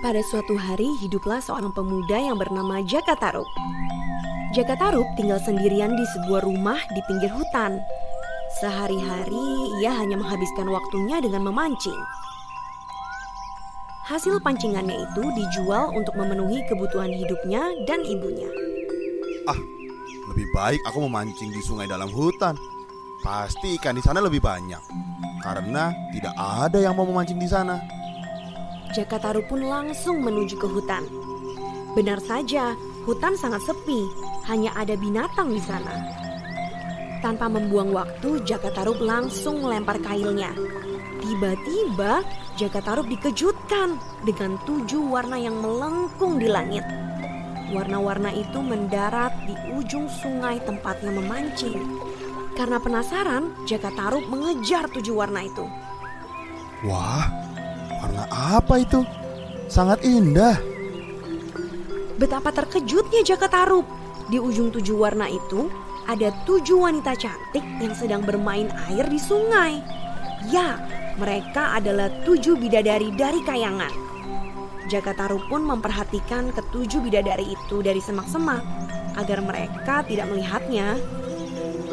Pada suatu hari hiduplah seorang pemuda yang bernama Jaka Tarub. Jaka Tarub tinggal sendirian di sebuah rumah di pinggir hutan. Sehari-hari ia hanya menghabiskan waktunya dengan memancing. Hasil pancingannya itu dijual untuk memenuhi kebutuhan hidupnya dan ibunya. Ah, lebih baik aku memancing di sungai dalam hutan. Pasti ikan di sana lebih banyak. Karena tidak ada yang mau memancing di sana. Jakataru pun langsung menuju ke hutan. Benar saja, hutan sangat sepi, hanya ada binatang di sana. Tanpa membuang waktu, Jakatarup langsung melempar kailnya. Tiba-tiba, Jakatarup dikejutkan dengan tujuh warna yang melengkung di langit. Warna-warna itu mendarat di ujung sungai tempatnya memancing. Karena penasaran, Jakatarup mengejar tujuh warna itu. Wah, warna apa itu? Sangat indah. Betapa terkejutnya Jakatarup. Di ujung tujuh warna itu ada tujuh wanita cantik yang sedang bermain air di sungai. Ya, mereka adalah tujuh bidadari dari kayangan. Jakataru pun memperhatikan ketujuh bidadari itu dari semak-semak agar mereka tidak melihatnya.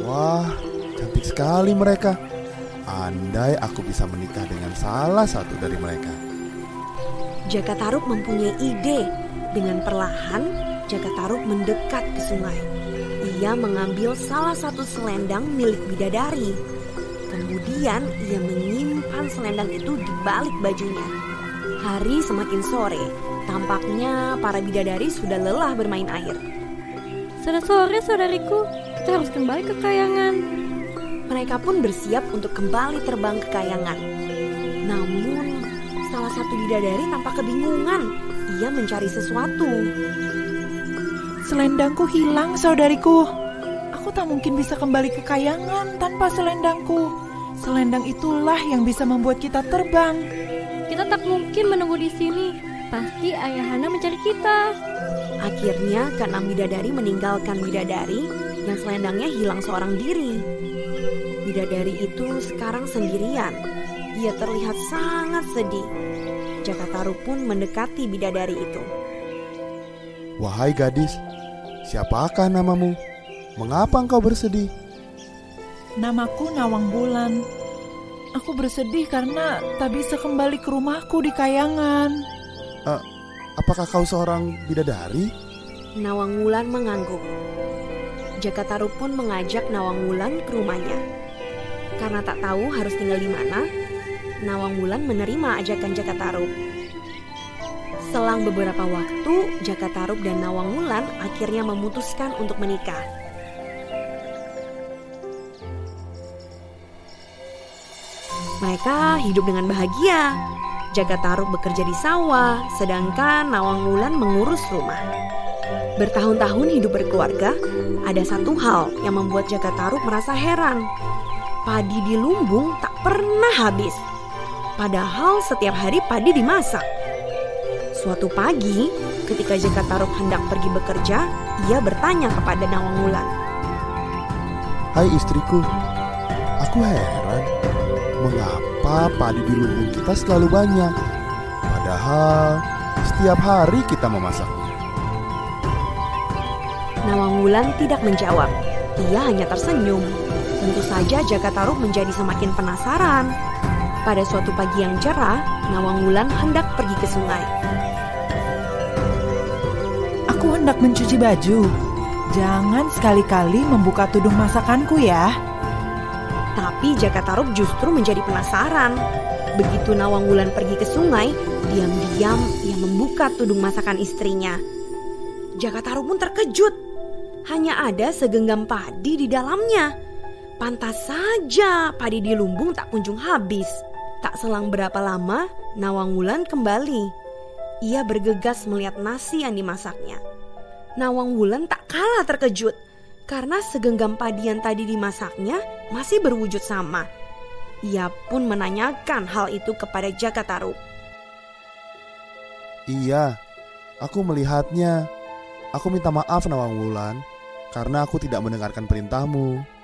Wah, cantik sekali mereka. Andai aku bisa menikah dengan salah satu dari mereka. Jakataruk mempunyai ide. Dengan perlahan, Jakataruk mendekat ke sungai. Ia mengambil salah satu selendang milik bidadari. Kemudian ia menyimpan selendang itu di balik bajunya. Hari semakin sore, tampaknya para bidadari sudah lelah bermain air. Sudah sore saudariku, kita harus kembali ke kayangan. Mereka pun bersiap untuk kembali terbang ke kayangan. Namun, salah satu bidadari tampak kebingungan. Ia mencari sesuatu. Selendangku hilang, saudariku. Aku tak mungkin bisa kembali ke kayangan tanpa selendangku. Selendang itulah yang bisa membuat kita terbang. Kita tak mungkin menunggu di sini. Pasti Ayahanda mencari kita. Akhirnya, keenam bidadari meninggalkan bidadari yang selendangnya hilang seorang diri. Bidadari itu sekarang sendirian. Ia terlihat sangat sedih. Jakataru pun mendekati bidadari itu. Wahai gadis, siapakah namamu? Mengapa engkau bersedih? Namaku Nawang Bulan. Aku bersedih karena tak bisa kembali ke rumahku di kayangan. Uh, apakah kau seorang bidadari? Nawang Wulan mengangguk. Jakataru pun mengajak Nawang Wulan ke rumahnya. Karena tak tahu harus tinggal di mana, Nawang Wulan menerima ajakan Jakataru. Selang beberapa waktu, Jakataru dan Nawang Wulan akhirnya memutuskan untuk menikah. Mereka hidup dengan bahagia. Jagataruk bekerja di sawah, sedangkan Nawang Wulan mengurus rumah. Bertahun-tahun hidup berkeluarga, ada satu hal yang membuat Jagataruk merasa heran. Padi di lumbung tak pernah habis. Padahal setiap hari padi dimasak. Suatu pagi, ketika Jagataruk hendak pergi bekerja, ia bertanya kepada Nawang Wulan. Hai istriku, aku heran Mengapa padi di lumbung kita selalu banyak? Padahal setiap hari kita memasaknya. Nawang Wulan tidak menjawab. Ia hanya tersenyum. Tentu saja Jakataruk menjadi semakin penasaran. Pada suatu pagi yang cerah, Nawang Wulan hendak pergi ke sungai. Aku hendak mencuci baju. Jangan sekali-kali membuka tudung masakanku ya. Tapi Jakataruk justru menjadi penasaran. Begitu Nawang Wulan pergi ke sungai, diam-diam ia membuka tudung masakan istrinya. Jakataruk pun terkejut. Hanya ada segenggam padi di dalamnya. Pantas saja padi di lumbung tak kunjung habis. Tak selang berapa lama, Nawang Wulan kembali. Ia bergegas melihat nasi yang dimasaknya. Nawang Wulan tak kalah terkejut karena segenggam padi yang tadi dimasaknya masih berwujud sama. Ia pun menanyakan hal itu kepada Jakataru. Iya, aku melihatnya. Aku minta maaf Nawang Wulan karena aku tidak mendengarkan perintahmu.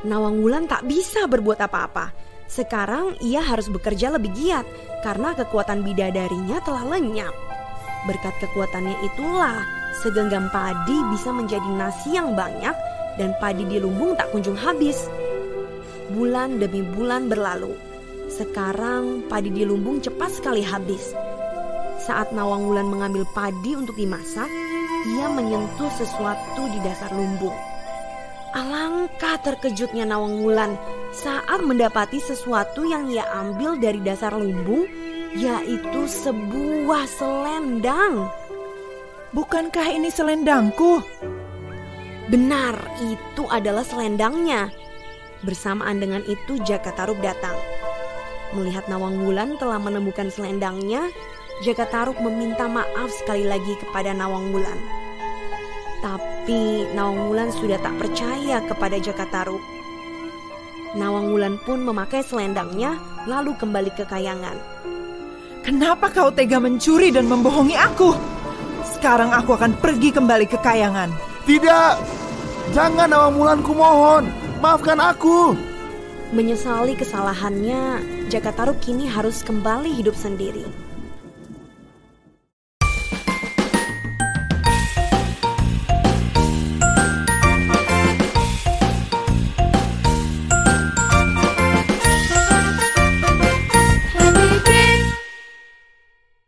Nawang Wulan tak bisa berbuat apa-apa. Sekarang ia harus bekerja lebih giat karena kekuatan bidadarinya telah lenyap. Berkat kekuatannya itulah segenggam padi bisa menjadi nasi yang banyak dan padi di lumbung tak kunjung habis. Bulan demi bulan berlalu. Sekarang padi di lumbung cepat sekali habis. Saat Nawang Wulan mengambil padi untuk dimasak, ia menyentuh sesuatu di dasar lumbung. Alangkah terkejutnya Nawang Wulan saat mendapati sesuatu yang ia ambil dari dasar lumbung, yaitu sebuah selendang. Bukankah ini selendangku? Benar, itu adalah selendangnya. Bersamaan dengan itu Jaka Tarub datang. Melihat Nawang Wulan telah menemukan selendangnya, Jaka Tarub meminta maaf sekali lagi kepada Nawang Wulan. Tapi Nawang Wulan sudah tak percaya kepada Jaka Tarub. Nawang Wulan pun memakai selendangnya lalu kembali ke kayangan. Kenapa kau tega mencuri dan membohongi aku? Sekarang aku akan pergi kembali ke kayangan. Tidak, jangan Nawang Wulan ku mohon, maafkan aku. Menyesali kesalahannya, Jaka Tarub kini harus kembali hidup sendiri.